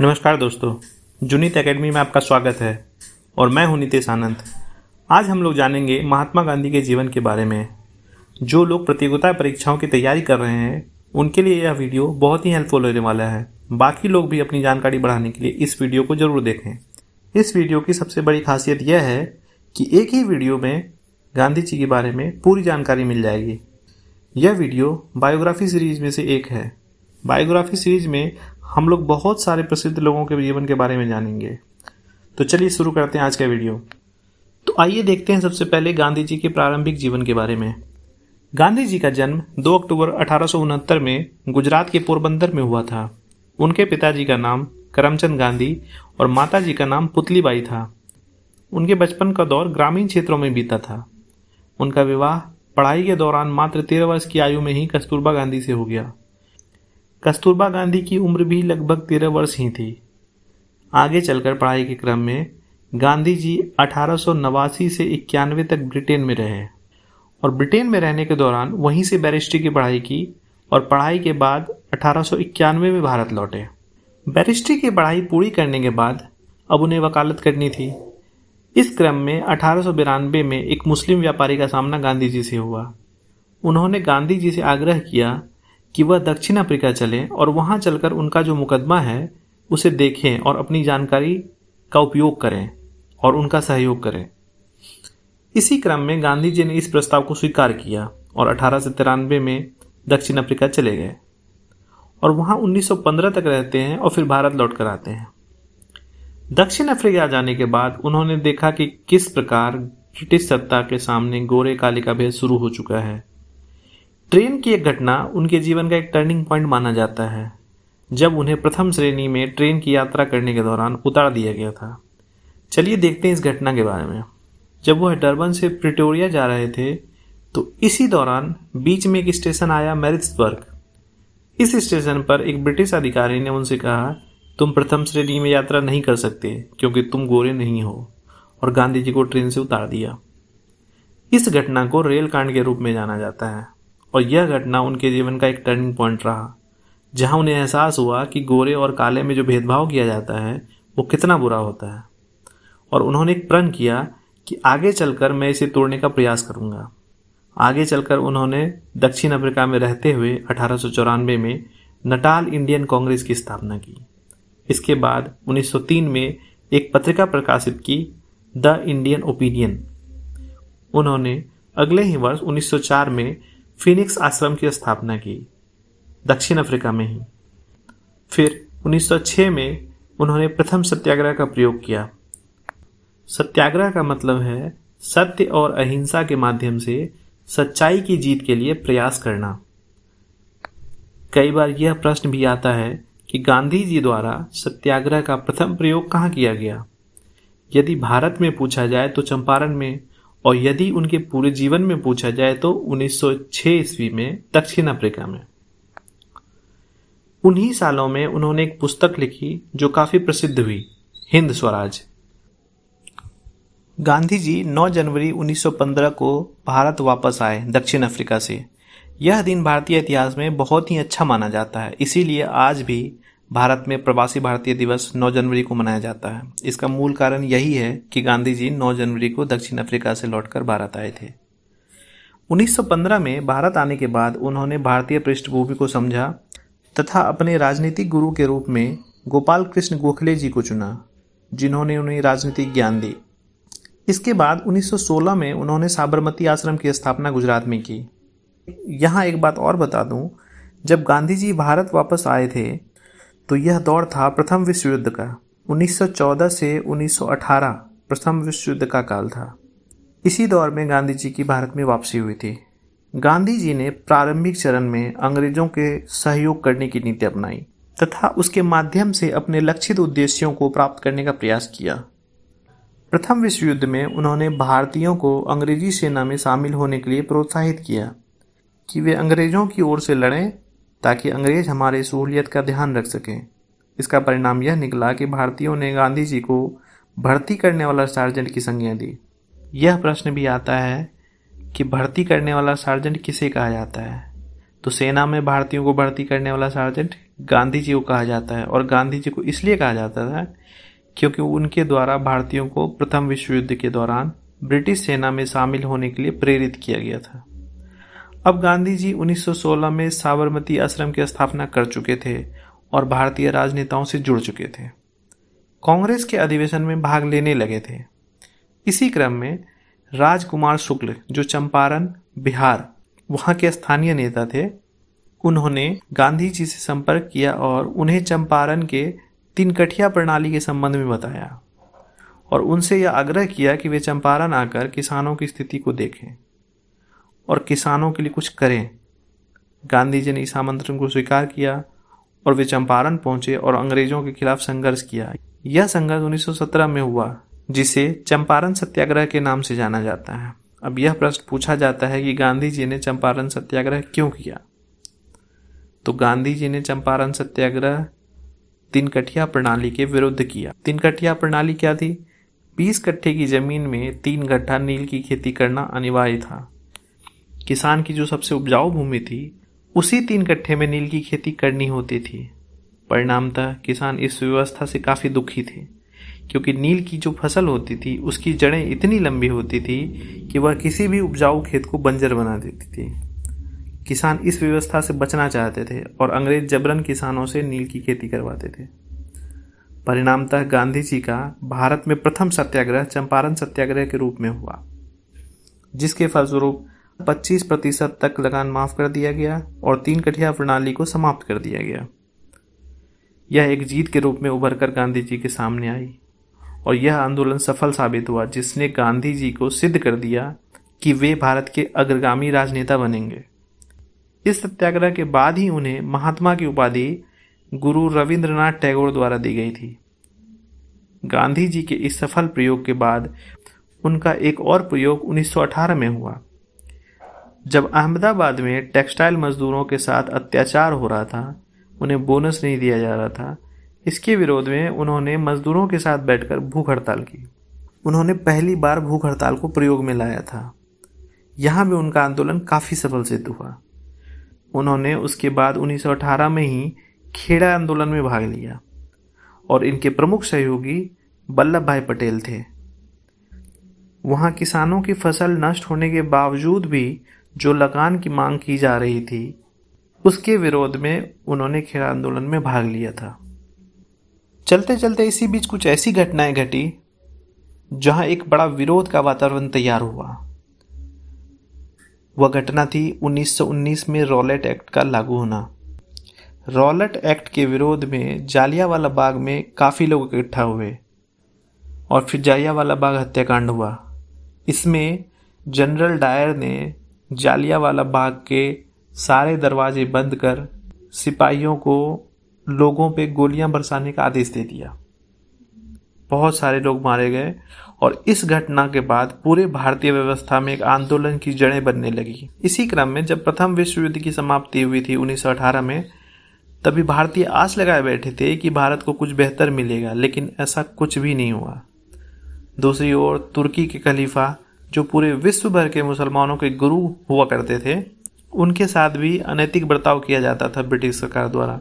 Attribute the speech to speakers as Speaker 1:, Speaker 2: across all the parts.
Speaker 1: नमस्कार दोस्तों जुनित एकेडमी में आपका स्वागत है और मैं हूँ नितेश आनंद। आज हम लोग जानेंगे महात्मा गांधी के जीवन के बारे में। जो लोग प्रतियोगिता परीक्षाओं की तैयारी कर रहे हैं, उनके लिए यह वीडियो बहुत ही हेल्पफुल होने वाला है। बाकी लोग भी अपनी जानकारी बढ़ाने के लिए इस वीडियो को ज़रूर देखें। इस वीडियो की सबसे बड़ी खासियत यह है कि एक ही वीडियो में गांधी जी के बारे में पूरी जानकारी मिल जाएगी। यह वीडियो बायोग्राफी सीरीज़ में से एक है। बायोग्राफी सीरीज़ में हम लोग बहुत सारे प्रसिद्ध लोगों के जीवन के बारे में जानेंगे। तो चलिए शुरू करते हैं आज का वीडियो। तो आइए देखते हैं सबसे पहले गांधी जी के प्रारंभिक जीवन के बारे में। गांधी जी का जन्म 2 अक्टूबर अठारह सौ उनहत्तर में गुजरात के पोरबंदर में हुआ था। उनके पिताजी का नाम करमचंद गांधी और माता जी का नाम पुतलीबाई था। उनके बचपन का दौर ग्रामीण क्षेत्रों में बीता था। उनका विवाह पढ़ाई के दौरान मात्र तेरह वर्ष की आयु में ही कस्तूरबा गांधी से हो गया। कस्तूरबा गांधी की उम्र भी लगभग तेरह वर्ष ही थी। आगे चलकर पढ़ाई के क्रम में गांधी जी अठारह सौ नवासी से इक्यानवे तक ब्रिटेन में रहे और ब्रिटेन में रहने के दौरान वहीं से बैरिस्ट्री की पढ़ाई की और पढ़ाई के बाद अठारह सौ इक्यानवे में भारत लौटे। बैरिस्ट्री की पढ़ाई पूरी करने के बाद अब उन्हें वकालत करनी थी। इस क्रम में अठारह में एक मुस्लिम व्यापारी का सामना गांधी जी से हुआ। उन्होंने गांधी जी से आग्रह किया कि वह दक्षिण अफ्रीका चले और वहाँ चलकर उनका जो मुकदमा है, उसे देखें और अपनी जानकारी का उपयोग करें और उनका सहयोग करें। इसी क्रम में गांधी जी ने इस प्रस्ताव को स्वीकार किया और अठारह सौ तिरानबे में दक्षिण अफ्रीका चले गए और वहाँ 1915 तक रहते हैं और फिर भारत लौट कर आते हैं। दक्षिण अफ्रीका जाने के बाद उन्होंने देखा कि किस प्रकार ब्रिटिश सत्ता के सामने गोरे काले का भेद शुरू हो चुका है। ट्रेन की एक घटना उनके जीवन का एक टर्निंग पॉइंट माना जाता है, जब उन्हें प्रथम श्रेणी में ट्रेन की यात्रा करने के दौरान उतार दिया गया था। चलिए देखते हैं इस घटना के बारे में। जब वह डरबन से प्रिटोरिया जा रहे थे तो इसी दौरान बीच में एक स्टेशन आया मैरिट्सबर्ग। इस स्टेशन पर एक ब्रिटिश अधिकारी ने उनसे कहा, तुम प्रथम श्रेणी में यात्रा नहीं कर सकते, क्योंकि तुम गोरे नहीं हो। और गांधी जी को ट्रेन से उतार दिया। इस घटना को रेल कांड के रूप में जाना जाता है। और यह घटना उनके जीवन का एक टर्निंग पॉइंट रहा, जहाँ उन्हें एहसास हुआ कि गोरे और काले में जो भेदभाव किया जाता है, वो कितना बुरा होता है। और उन्होंने एक प्रण किया कि आगे चलकर मैं इसे तोड़ने का प्रयास करूँगा। आगे चलकर उन्होंने दक्षिण अफ्रीका में रहते हुए अठारह में नटाल इंडियन कांग्रेस की स्थापना की। इसके बाद 1903 में एक पत्रिका प्रकाशित की, द इंडियन ओपिनियन। उन्होंने अगले ही वर्ष 1904 में फिनिक्स आश्रम की स्थापना की, दक्षिण अफ्रीका में ही। फिर 1906 में उन्होंने प्रथम सत्याग्रह का प्रयोग किया। सत्याग्रह का मतलब है सत्य और अहिंसा के माध्यम से सच्चाई की जीत के लिए प्रयास करना। कई बार यह प्रश्न भी आता है कि गांधी जी द्वारा सत्याग्रह का प्रथम प्रयोग कहाँ किया गया? यदि भारत में पूछा जाए तो चंपारण में और यदि उनके पूरे जीवन में पूछा जाए तो 1906 ईस्वी में दक्षिण अफ्रीका में। उन्हीं सालों में उन्होंने एक पुस्तक लिखी जो काफ़ी प्रसिद्ध हुई, हिंद स्वराज। गांधी जी 9 जनवरी 1915 को भारत वापस आए दक्षिण अफ्रीका से। यह दिन भारतीय इतिहास में बहुत ही अच्छा माना जाता है, इसीलिए आज भी भारत में प्रवासी भारतीय दिवस 9 जनवरी को मनाया जाता है। इसका मूल कारण यही है कि गांधी जी 9 जनवरी को दक्षिण अफ्रीका से लौटकर भारत आए थे। 1915 में भारत आने के बाद उन्होंने भारतीय पृष्ठभूमि को समझा तथा अपने राजनीतिक गुरु के रूप में गोपाल कृष्ण गोखले जी को चुना, जिन्होंने उन्हें राजनीतिक ज्ञान दी। इसके बाद 1916 में उन्होंने साबरमती आश्रम की स्थापना गुजरात में की। यहाँ एक बात और बता दूँ, जब गांधी जी भारत वापस आए थे तो यह दौर था प्रथम विश्व युद्ध का। 1914 से 1918 प्रथम विश्व युद्ध का काल था। इसी दौर में गांधी जी की भारत में वापसी हुई थी। गांधी जी ने प्रारंभिक चरण में अंग्रेज़ों के सहयोग करने की नीति अपनाई तथा उसके माध्यम से अपने लक्षित उद्देश्यों को प्राप्त करने का प्रयास किया। प्रथम विश्व युद्ध में उन्होंने भारतीयों को अंग्रेज़ी सेना में शामिल होने के लिए प्रोत्साहित किया कि वे अंग्रेज़ों की ओर से लड़ें ताकि अंग्रेज़ हमारे सहूलियत का ध्यान रख सकें। इसका परिणाम यह निकला कि भारतीयों ने गांधी जी को भर्ती करने वाला सार्जेंट की संज्ञा दी। यह प्रश्न भी आता है कि भर्ती करने वाला सार्जेंट किसे कहा जाता है? तो सेना में भारतीयों को भर्ती करने वाला सार्जेंट गांधी जी को कहा जाता है और गांधी जी को इसलिए कहा जाता था क्योंकि उनके द्वारा भारतीयों को प्रथम विश्व युद्ध के दौरान ब्रिटिश सेना में शामिल होने के लिए प्रेरित किया गया था। अब गांधी जी 1916 में साबरमती आश्रम की स्थापना कर चुके थे और भारतीय राजनेताओं से जुड़ चुके थे। कांग्रेस के अधिवेशन में भाग लेने लगे थे। इसी क्रम में राजकुमार शुक्ल, जो चंपारण, बिहार, वहाँ के स्थानीय नेता थे, उन्होंने गांधी जी से संपर्क किया और उन्हें चंपारण के तीन कठिया प्रणाली के संबंध में बताया और उनसे यह आग्रह किया कि वे चंपारण आकर किसानों की स्थिति को देखें। और किसानों के लिए कुछ करें। गांधी जी ने इस आमंत्रण को स्वीकार किया और वे चंपारण पहुँचे और अंग्रेज़ों के खिलाफ संघर्ष किया। यह संघर्ष 1917 में हुआ, जिसे चंपारण सत्याग्रह के नाम से जाना जाता है। अब यह प्रश्न पूछा जाता है कि गांधी जी ने चंपारण सत्याग्रह क्यों किया? तो गांधी जी ने चंपारण सत्याग्रह तीन कठिया प्रणाली के विरुद्ध किया। तीन कठिया प्रणाली क्या थी? बीस कट्ठे की ज़मीन में तीन गड्ढा नील की खेती करना अनिवार्य था। किसान की जो सबसे उपजाऊ भूमि थी, उसी तीन कट्ठे में नील की खेती करनी होती थी। परिणामतः किसान इस व्यवस्था से काफ़ी दुखी थे, क्योंकि नील की जो फ़सल होती थी, उसकी जड़ें इतनी लंबी होती थी कि वह किसी भी उपजाऊ खेत को बंजर बना देती थी। किसान इस व्यवस्था से बचना चाहते थे और अंग्रेज़ जबरन किसानों से नील की खेती करवाते थे। परिणामतः गांधी जी का भारत में प्रथम सत्याग्रह चंपारण सत्याग्रह के रूप में हुआ, जिसके फलस्वरूप 25 प्रतिशत तक लगान माफ़ कर दिया गया और तीन कठिया प्रणाली को समाप्त कर दिया गया। यह एक जीत के रूप में उभर कर गांधी जी के सामने आई और यह आंदोलन सफल साबित हुआ, जिसने गांधी जी को सिद्ध कर दिया कि वे भारत के अग्रगामी राजनेता बनेंगे। इस सत्याग्रह के बाद ही उन्हें महात्मा की उपाधि गुरु रविंद्रनाथ टैगोर द्वारा दी गई थी। गांधी जी के इस सफल प्रयोग के बाद उनका एक और प्रयोग 1918 में हुआ। जब अहमदाबाद में टेक्सटाइल मजदूरों के साथ अत्याचार हो रहा था, उन्हें बोनस नहीं दिया जा रहा था, इसके विरोध में उन्होंने मजदूरों के साथ बैठकर भूख हड़ताल की। उन्होंने पहली बार भूख हड़ताल को प्रयोग में लाया था। यहाँ भी उनका आंदोलन काफ़ी सफल सिद्ध हुआ। उन्होंने उसके बाद 1918 में ही खेड़ा आंदोलन में भाग लिया और इनके प्रमुख सहयोगी वल्लभ भाई पटेल थे। वहाँ किसानों की फ़सल नष्ट होने के बावजूद भी जो लगान की मांग की जा रही थी, उसके विरोध में उन्होंने खेड़ा आंदोलन में भाग लिया था। चलते चलते इसी बीच कुछ ऐसी घटनाएँ घटी, जहाँ एक बड़ा विरोध का वातावरण तैयार हुआ। वह घटना थी 1919 में रॉलेट एक्ट का लागू होना। रॉलेट एक्ट के विरोध में जालियावाला बाग में काफ़ी लोग इकट्ठा हुए और फिर जालियावाला बाग हत्याकांड हुआ। इसमें जनरल डायर ने जालियावाला बाग के सारे दरवाजे बंद कर सिपाहियों को लोगों पे गोलियाँ बरसाने का आदेश दे दिया। बहुत सारे लोग मारे गए और इस घटना के बाद पूरे भारतीय व्यवस्था में एक आंदोलन की जड़ें बनने लगी। इसी क्रम में जब प्रथम विश्व युद्ध की समाप्ति हुई थी 1918 में, तभी भारतीय आस लगाए बैठे थे कि भारत को कुछ बेहतर मिलेगा, लेकिन ऐसा कुछ भी नहीं हुआ। दूसरी ओर तुर्की के खलीफा जो पूरे विश्व भर के मुसलमानों के गुरु हुआ करते थे, उनके साथ भी अनैतिक बर्ताव किया जाता था ब्रिटिश सरकार द्वारा।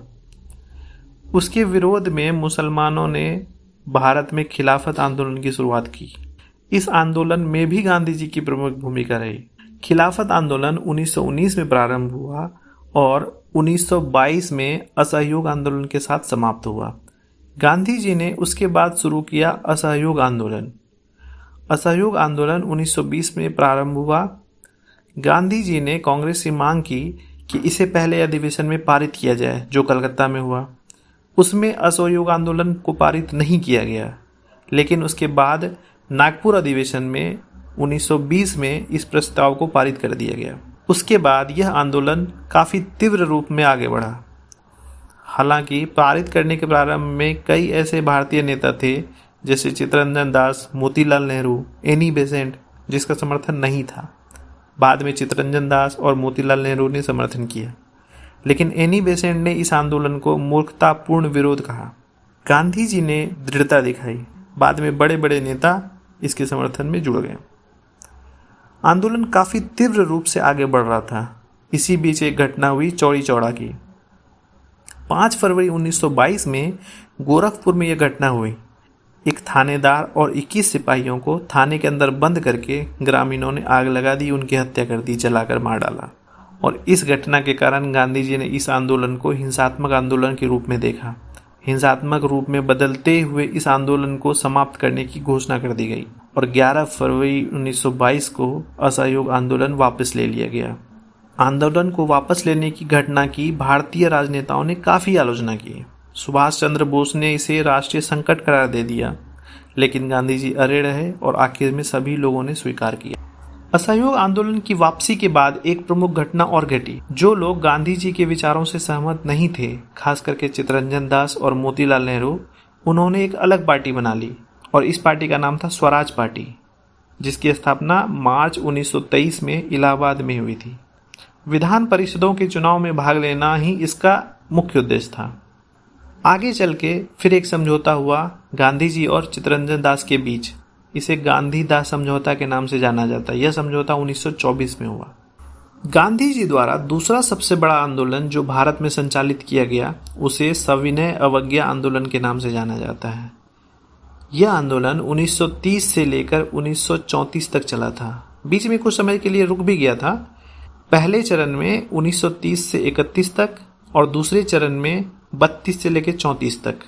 Speaker 1: उसके विरोध में मुसलमानों ने भारत में खिलाफत आंदोलन की शुरुआत की। इस आंदोलन में भी गांधी जी की प्रमुख भूमिका रही। खिलाफत आंदोलन 1919 में प्रारंभ हुआ और 1922 में असहयोग आंदोलन के साथ समाप्त हुआ। गांधी जी ने उसके बाद शुरू किया असहयोग आंदोलन। असहयोग आंदोलन 1920 में प्रारंभ हुआ। गांधी जी ने कांग्रेस से मांग की कि इसे पहले अधिवेशन में पारित किया जाए, जो कलकत्ता में हुआ। उसमें असहयोग आंदोलन को पारित नहीं किया गया, लेकिन उसके बाद नागपुर अधिवेशन में 1920 में इस प्रस्ताव को पारित कर दिया गया। उसके बाद यह आंदोलन काफ़ी तीव्र रूप में आगे बढ़ा। हालाँकि पारित करने के प्रारंभ में कई ऐसे भारतीय नेता थे जैसे चित्ररंजन दास, मोतीलाल नेहरू, एनी बेसेंट, जिसका समर्थन नहीं था। बाद में चित्ररंजन दास और मोतीलाल नेहरू ने समर्थन किया। लेकिन एनी बेसेंट ने इस आंदोलन को मूर्खतापूर्ण विरोध कहा। गांधी जी ने दृढ़ता दिखाई। बाद में बड़े बड़े नेता इसके समर्थन में जुड़ गए। आंदोलन काफ़ी तीव्र रूप से आगे बढ़ रहा था। इसी बीच एक घटना हुई चौड़ी चौड़ा की। 5 फरवरी 1922 में गोरखपुर में यह घटना हुई। एक थानेदार और 21 सिपाहियों को थाने के अंदर बंद करके ग्रामीणों ने आग लगा दी, उनकी हत्या कर दी, जलाकर मार डाला। और इस घटना के कारण गांधी जी ने इस आंदोलन को हिंसात्मक आंदोलन के रूप में देखा। हिंसात्मक रूप में बदलते हुए इस आंदोलन को समाप्त करने की घोषणा कर दी गई और 11 फरवरी 1922 को असहयोग आंदोलन वापस ले लिया गया। आंदोलन को वापस लेने की घटना की भारतीय राजनेताओं ने काफ़ी आलोचना की। सुभाष चंद्र बोस ने इसे राष्ट्रीय संकट करार दे दिया। लेकिन गांधी जी अरे रहे और आखिर में सभी लोगों ने स्वीकार किया। असहयोग आंदोलन की वापसी के बाद एक प्रमुख घटना और घटी। जो लोग गांधी जी के विचारों से सहमत नहीं थे, खास करके चितरंजन दास और मोतीलाल नेहरू, उन्होंने एक अलग पार्टी बना ली और इस पार्टी का नाम था स्वराज पार्टी, जिसकी स्थापना मार्च 1923 में इलाहाबाद में हुई थी। विधान परिषदों के चुनाव में भाग लेना ही इसका मुख्य उद्देश्य था। आगे चल के फिर एक समझौता हुआ गांधी जी और चितरंजन दास के बीच। इसे गांधी दास समझौता के नाम से जाना जाता है। यह समझौता 1924 में हुआ। गांधी जी द्वारा दूसरा सबसे बड़ा आंदोलन जो भारत में संचालित किया गया, उसे सविनय अवज्ञा आंदोलन के नाम से जाना जाता है। यह आंदोलन 1930 से लेकर 1934 तक चला था। बीच में कुछ समय के लिए रुक भी गया था। पहले चरण में 1930 से 31 तक और दूसरे चरण में 32 से लेकर 34 तक।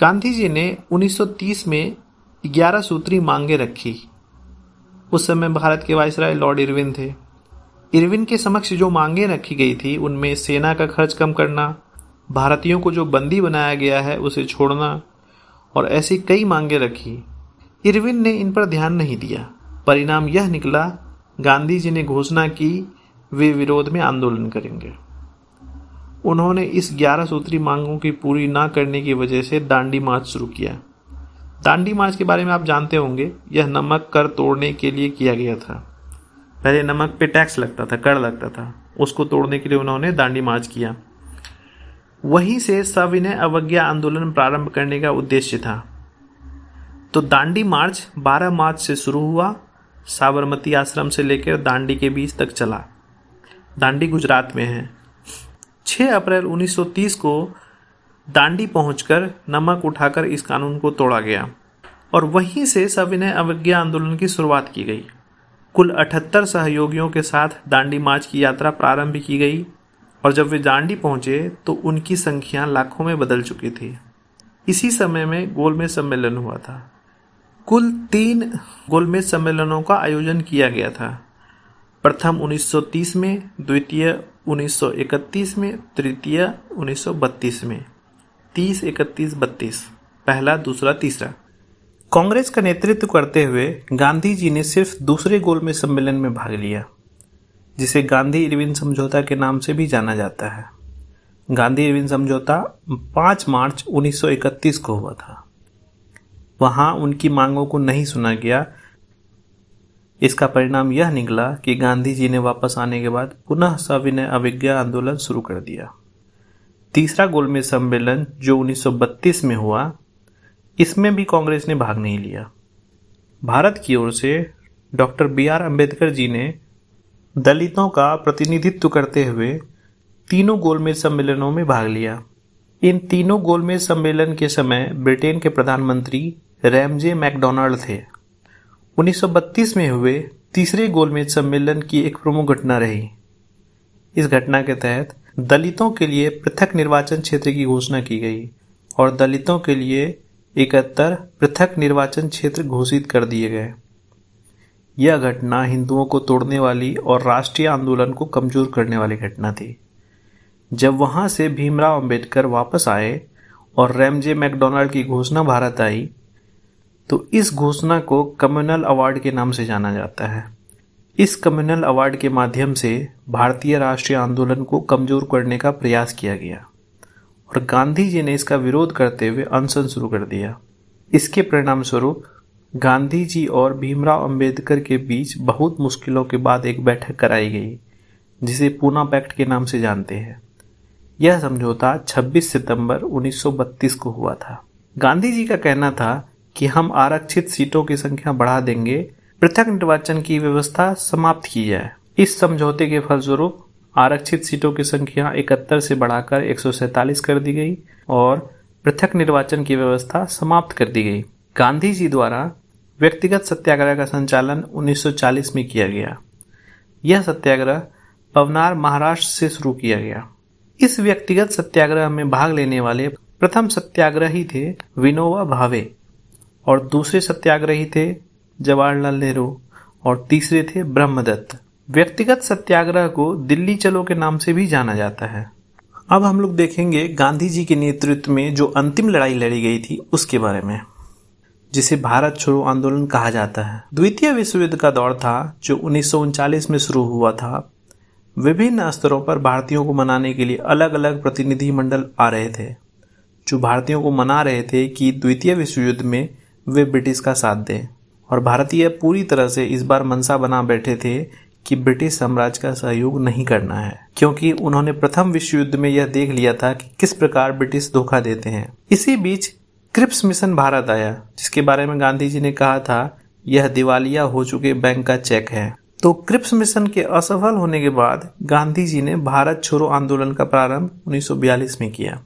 Speaker 1: गांधी जी ने 1930 में 11 सूत्री मांगे रखी। उस समय भारत के वायसराय लॉर्ड इरविन थे। इरविन के समक्ष जो मांगे रखी गई थी, उनमें सेना का खर्च कम करना, भारतीयों को जो बंदी बनाया गया है, उसे छोड़ना और ऐसी कई मांगे रखी। इरविन ने इन पर ध्यान नहीं दिया। परिणाम यह निकला गांधी जी ने घोषणा की, वे विरोध में आंदोलन करेंगे। उन्होंने इस ग्यारह सूत्री मांगों की पूरी ना करने की वजह से दांडी मार्च शुरू किया। दांडी मार्च के बारे में आप जानते होंगे, यह नमक कर तोड़ने के लिए किया गया था। पहले नमक पे टैक्स लगता था, कर लगता था। उसको तोड़ने के लिए उन्होंने दांडी मार्च किया। वहीं से सविनय अवज्ञा आंदोलन प्रारंभ करने का उद्देश्य था। तो दांडी मार्च 12 मार्च से शुरू हुआ, साबरमती आश्रम से लेकर दांडी के बीच तक चला। दांडी गुजरात में है। 6 अप्रैल 1930 को दांडी पहुंचकर नमक उठाकर इस कानून को तोड़ा गया। और वहीं से सविनय अवज्ञा आंदोलन की शुरुआत की गई। कुल 78 सहयोगियों के साथ दांडी मार्च की यात्रा प्रारंभ की गई और जब वे दांडी पहुँचे तो उनकी संख्या लाखों में बदल चुकी थी। इसी समय में गोलमेज सम्मेलन हुआ था। कुल तीन गोलमेज सम्मेलनों का आयोजन किया गया था। प्रथम 1930 में, द्वितीय 1931 में, तृतीय 1932 में। 30 इकतीस, बत्तीस। पहला, दूसरा, तीसरा। कांग्रेस का नेतृत्व करते हुए गांधी जी ने सिर्फ़ दूसरे गोलमेज सम्मेलन में भाग लिया, जिसे गांधी इरविन समझौता के नाम से भी जाना जाता है। गांधी इरविन समझौता 5 मार्च 1931 को हुआ था। वहाँ उनकी मांगों को नहीं सुना गया इसका परिणाम यह निकला कि गांधी जी ने वापस आने के बाद पुनः सविनय अविज्ञा आंदोलन शुरू कर दिया। तीसरा गोलमेज सम्मेलन जो 1932 में हुआ, इसमें भी कांग्रेस ने भाग नहीं लिया। भारत की ओर से doctor B R Ambedkar ji ने दलितों का प्रतिनिधित्व करते हुए तीनों गोलमेज सम्मेलनों में भाग लिया। इन तीनों गोलमेज सम्मेलन के समय ब्रिटेन के प्रधानमंत्री रैमजे मैकडोनाल्ड थे। 1932 में हुए तीसरे गोलमेज सम्मेलन की एक प्रमुख घटना रही। इस घटना के तहत दलितों के लिए पृथक निर्वाचन क्षेत्र की घोषणा की गई और दलितों के लिए इकहत्तर पृथक निर्वाचन क्षेत्र घोषित कर दिए गए। यह घटना हिंदुओं को तोड़ने वाली और राष्ट्रीय आंदोलन को कमज़ोर करने वाली घटना थी। जब वहाँ से भीमराव अंबेडकर वापस आए और रैमजे मैकडोनाल्ड की घोषणा भारत आई तो इस घोषणा को कम्युनल अवार्ड के नाम से जाना जाता है। इस कम्युनल अवार्ड के माध्यम से भारतीय राष्ट्रीय आंदोलन को कमज़ोर करने का प्रयास किया गया और गांधी जी ने इसका विरोध करते हुए अनशन शुरू कर दिया। इसके परिणाम स्वरूप गांधी जी और भीमराव अंबेडकर के बीच बहुत मुश्किलों के बाद एक बैठक कराई गई, जिसे पूना पैक्ट के नाम से जानते हैं। यह समझौता 26 सितंबर 1932 को हुआ था। गांधी जी का कहना था कि हम आरक्षित सीटों की संख्या बढ़ा देंगे। पृथक निर्वाचन की व्यवस्था समाप्त की जाए। इस समझौते के फलस्वरूप आरक्षित सीटों की संख्या इकहत्तर से बढ़ाकर एक कर दी गई और पृथक निर्वाचन की व्यवस्था समाप्त कर दी गई। गांधी जी द्वारा व्यक्तिगत सत्याग्रह का संचालन 1940 में किया गया। यह सत्याग्रह पवनार, महाराष्ट्र से शुरू किया गया। इस व्यक्तिगत सत्याग्रह में भाग लेने वाले प्रथम सत्याग्रही थे विनोबा भावे। और दूसरे सत्याग्रही थे जवाहरलाल नेहरू और तीसरे थे ब्रह्मदत्त। व्यक्तिगत सत्याग्रह को दिल्ली चलो के नाम से भी जाना जाता है। अब हम लोग देखेंगे गांधी जी के नेतृत्व में जो अंतिम लड़ाई लड़ी गई थी उसके बारे में, जिसे भारत छोड़ो आंदोलन कहा जाता है। द्वितीय विश्व युद्ध का दौर था, जो उन्नीस में शुरू हुआ था। विभिन्न स्तरों पर भारतीयों को मनाने के लिए अलग अलग प्रतिनिधि मंडल आ रहे थे, जो भारतीयों को मना रहे थे कि द्वितीय विश्व युद्ध में वे ब्रिटिश का साथ दें। और भारतीय पूरी तरह से इस बार मनसा बना बैठे थे कि ब्रिटिश साम्राज्य का सहयोग नहीं करना है, क्योंकि उन्होंने प्रथम विश्व युद्ध में यह देख लिया था कि किस प्रकार ब्रिटिश धोखा देते हैं। इसी बीच क्रिप्स मिशन भारत आया, जिसके बारे में गांधी जी ने कहा था, यह दिवालिया हो चुके बैंक का चेक है। तो क्रिप्स मिशन के असफल होने के बाद गांधी जी ने भारत छोड़ो आंदोलन का प्रारंभ 1942 में किया।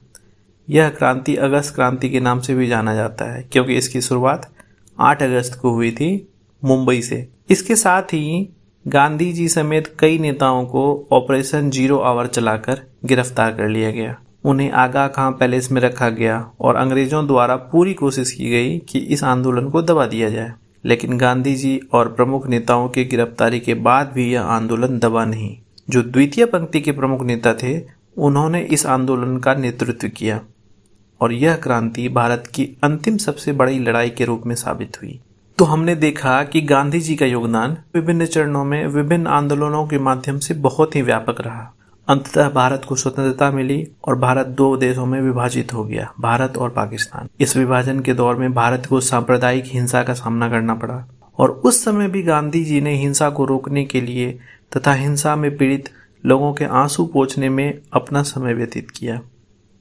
Speaker 1: यह क्रांति अगस्त क्रांति के नाम से भी जाना जाता है, क्योंकि इसकी शुरुआत 8 अगस्त को हुई थी, मुंबई से। इसके साथ ही गांधी जी समेत कई नेताओं को ऑपरेशन ज़ीरो आवर चलाकर गिरफ़्तार कर लिया गया। उन्हें आगा खां पैलेस में रखा गया और अंग्रेज़ों द्वारा पूरी कोशिश की गई कि इस आंदोलन को दबा दिया जाए। लेकिन गांधी जी और प्रमुख नेताओं की गिरफ्तारी के बाद भी यह आंदोलन दबा नहीं। जो द्वितीय पंक्ति के प्रमुख नेता थे, उन्होंने इस आंदोलन का नेतृत्व किया। और यह क्रांति भारत की अंतिम सबसे बड़ी लड़ाई के रूप में साबित हुई। तो हमने देखा कि गांधी जी का योगदान विभिन्न चरणों में विभिन्न आंदोलनों के माध्यम से बहुत ही व्यापक रहा। अंततः भारत को स्वतंत्रता मिली और भारत दो देशों में विभाजित हो गया, भारत और पाकिस्तान। इस विभाजन के दौर में भारत को सांप्रदायिक हिंसा का सामना करना पड़ा और उस समय भी गांधी जी ने हिंसा को रोकने के लिए तथा हिंसा में पीड़ित लोगों के आँसू पोछने में अपना समय व्यतीत किया।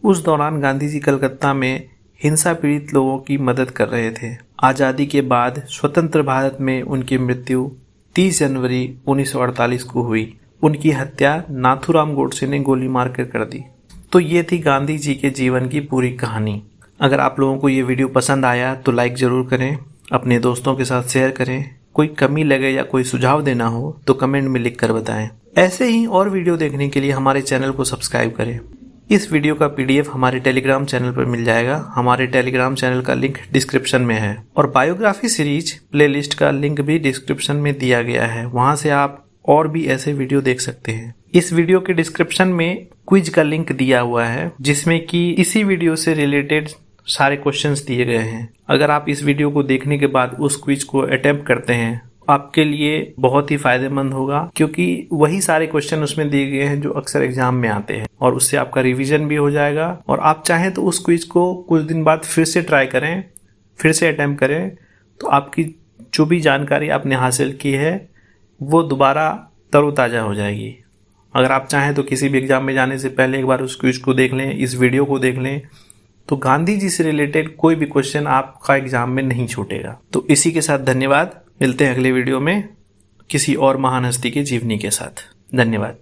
Speaker 1: उस दौरान गांधी जी कलकत्ता में हिंसा पीड़ित लोगों की मदद कर रहे थे। आज़ादी के बाद स्वतंत्र भारत में उनकी मृत्यु 30 जनवरी 1948 को हुई। उनकी हत्या नाथुराम गोडसे ने गोली मारकर कर दी। तो ये थी गांधी जी के जीवन की पूरी कहानी। अगर आप लोगों को ये वीडियो पसंद आया तो लाइक ज़रूर करें, अपने दोस्तों के साथ शेयर करें। कोई कमी लगे या कोई सुझाव देना हो तो कमेंट में लिख कर बताएँ। ऐसे ही और वीडियो देखने के लिए हमारे चैनल को सब्सक्राइब करें। इस वीडियो का पीडीएफ हमारे टेलीग्राम चैनल पर मिल जाएगा। हमारे टेलीग्राम चैनल का लिंक डिस्क्रिप्शन में है और बायोग्राफी सीरीज़ प्लेलिस्ट का लिंक भी डिस्क्रिप्शन में दिया गया है। वहाँ से आप और भी ऐसे वीडियो देख सकते हैं। इस वीडियो के डिस्क्रिप्शन में क्विज का लिंक दिया हुआ है, जिसमें कि इसी वीडियो से रिलेटेड सारे क्वेश्चंस दिए गए हैं। अगर आप इस वीडियो को देखने के बाद उस क्विज को अटेम्प्ट करते हैं आपके लिए बहुत ही फ़ायदेमंद होगा, क्योंकि वही सारे क्वेश्चन उसमें दिए गए हैं जो अक्सर एग्ज़ाम में आते हैं। और उससे आपका रिवीजन भी हो जाएगा। और आप चाहें तो उस क्विज को कुछ दिन बाद फिर से ट्राई करें, फिर से अटेम्प्ट करें तो आपकी जो भी जानकारी आपने हासिल की है, वो दोबारा तरोताज़ा हो जाएगी। अगर आप चाहें तो किसी भी एग्ज़ाम में जाने से पहले एक बार उस क्विज को देख लें, इस वीडियो को देख लें तो गांधी जी से रिलेटेड कोई भी क्वेश्चन आपका एग्ज़ाम में नहीं छूटेगा। तो इसी के साथ धन्यवाद। मिलते हैं अगले वीडियो में किसी और महान हस्ती के जीवनी के साथ। धन्यवाद।